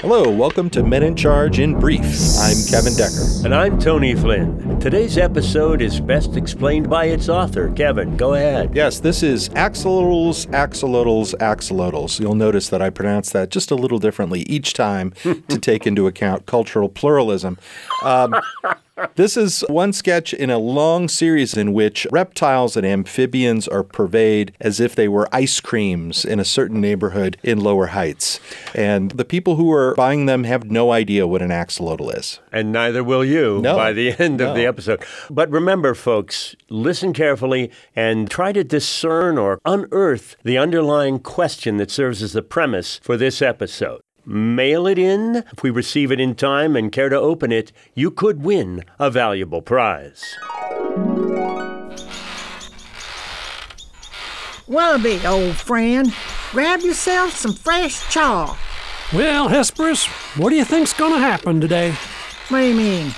Hello, welcome to Men in Charge in Brief. I'm Kevin Decker. And I'm Tony Flynn. Today's episode is best explained by its author. Kevin, go ahead. Yes, this is axolotls, axolotls, axolotls. You'll notice that I pronounce that just a little differently each time to take into account cultural pluralism. Um, this is one sketch in a long series in which reptiles and amphibians are purveyed as if they were ice creams in a certain neighborhood in Lower Heights. And the people who are buying them have no idea what an axolotl is. And neither will you No. by the end of the episode. But remember, folks, listen carefully and try to discern or unearth the underlying question that serves as the premise for this episode. Mail it in. If we receive it in time and care to open it, you could win a valuable prize. Wallaby, old friend, grab yourself some fresh chaw. Well, Hesperus, what do you think's gonna happen today? What do you mean?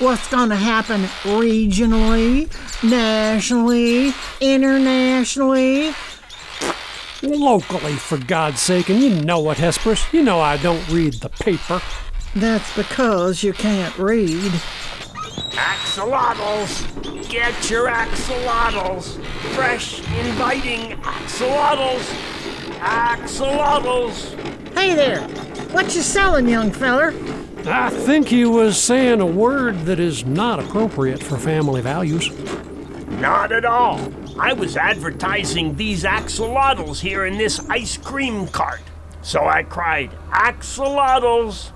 What's gonna happen regionally, nationally, internationally? Locally, for God's sake, and you know what, Hesperus? You know I don't read the paper. That's because you can't read. Axolotls! Get your axolotls! Fresh, inviting axolotls! Axolotls! Hey there, what you selling, young feller? I think he was saying a word that is not appropriate for family values. Not at all. I was advertising these axolotls here in this ice cream cart. So I cried, Axolotls!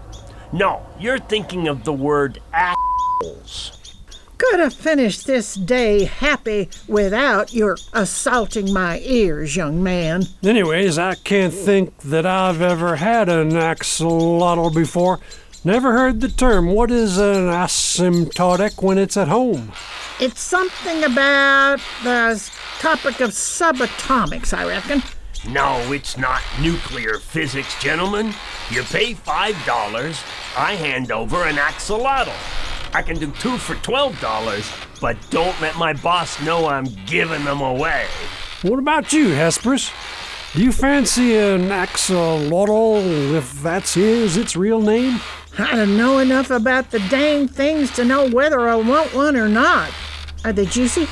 No, you're thinking of the word assholes. Could have finished this day happy without your assaulting my ears, young man. Anyways, I can't think that I've ever had an axolotl before. Never heard the term. What is an asymptotic when it's at home? It's something about the topic of subatomics, I reckon. No, it's not nuclear physics, gentlemen. You pay $5, I hand over an axolotl. I can do two for $12, but don't let my boss know I'm giving them away. What about you, Hesperus? Do you fancy an axolotl, if that's his, its real name? I don't know enough about the dang things to know whether I want one or not. Are they juicy?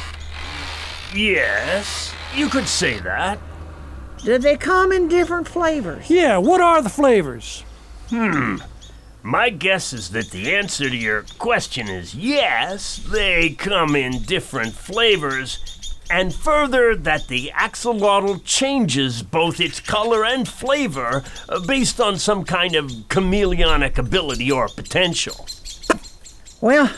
Yes, you could say that. Do they come in different flavors? Yeah, what are the flavors? Hmm. My guess is that the answer to your question is yes, they come in different flavors, and further, that the axolotl changes both its color and flavor uh, based on some kind of chameleonic ability or potential. Well,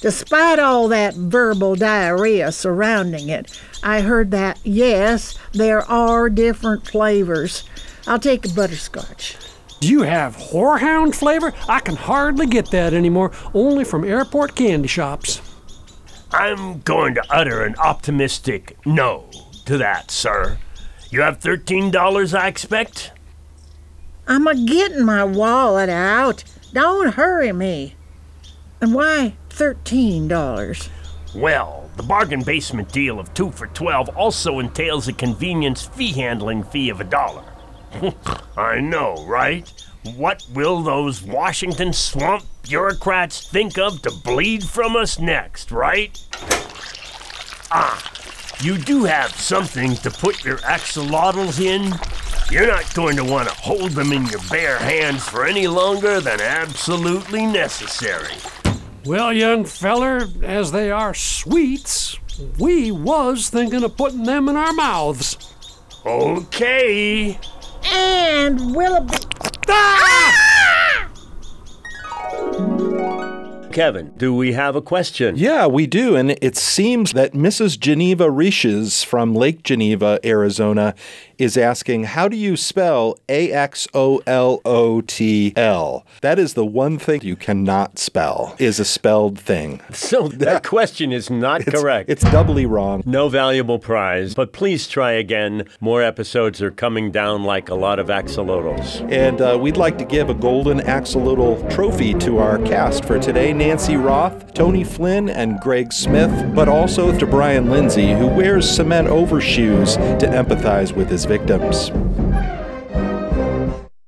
despite all that verbal diarrhea surrounding it, I heard that, yes, there are different flavors. I'll take a butterscotch. Do you have horehound flavor? I can hardly get that anymore, only from airport candy shops. I'm going to utter an optimistic no to that, sir. You have $13, I expect? I'm a getting my wallet out. Don't hurry me. And why $13? Well, the bargain basement deal of 2 for 12 also entails a convenience fee handling fee of a dollar. I know, right? What will those Washington swamp bureaucrats think of to bleed from us next, right? Ah, you do have something to put your axolotls in. You're not going to want to hold them in your bare hands for any longer than absolutely necessary. Well, young feller, as they are sweets, we was thinking of putting them in our mouths. Okay. And Willoughby. Ah! Kevin, do we have a question? Yeah, we do. And it seems that Mrs. Geneva Riches from Lake Geneva, Arizona, is asking, How do you spell A X O L O T L? That is the one thing you cannot spell, is a spelled thing. So that question is not It's, correct. It's doubly wrong. no valuable prize, but please try again. More episodes are coming down like a lot of axolotls. And uh, we'd like to give a golden axolotl trophy to our cast for today Nancy Roth, Tony Flynn, and Greg Smith, but also to Brian Lindsay, who wears cement overshoes to empathize with his victims.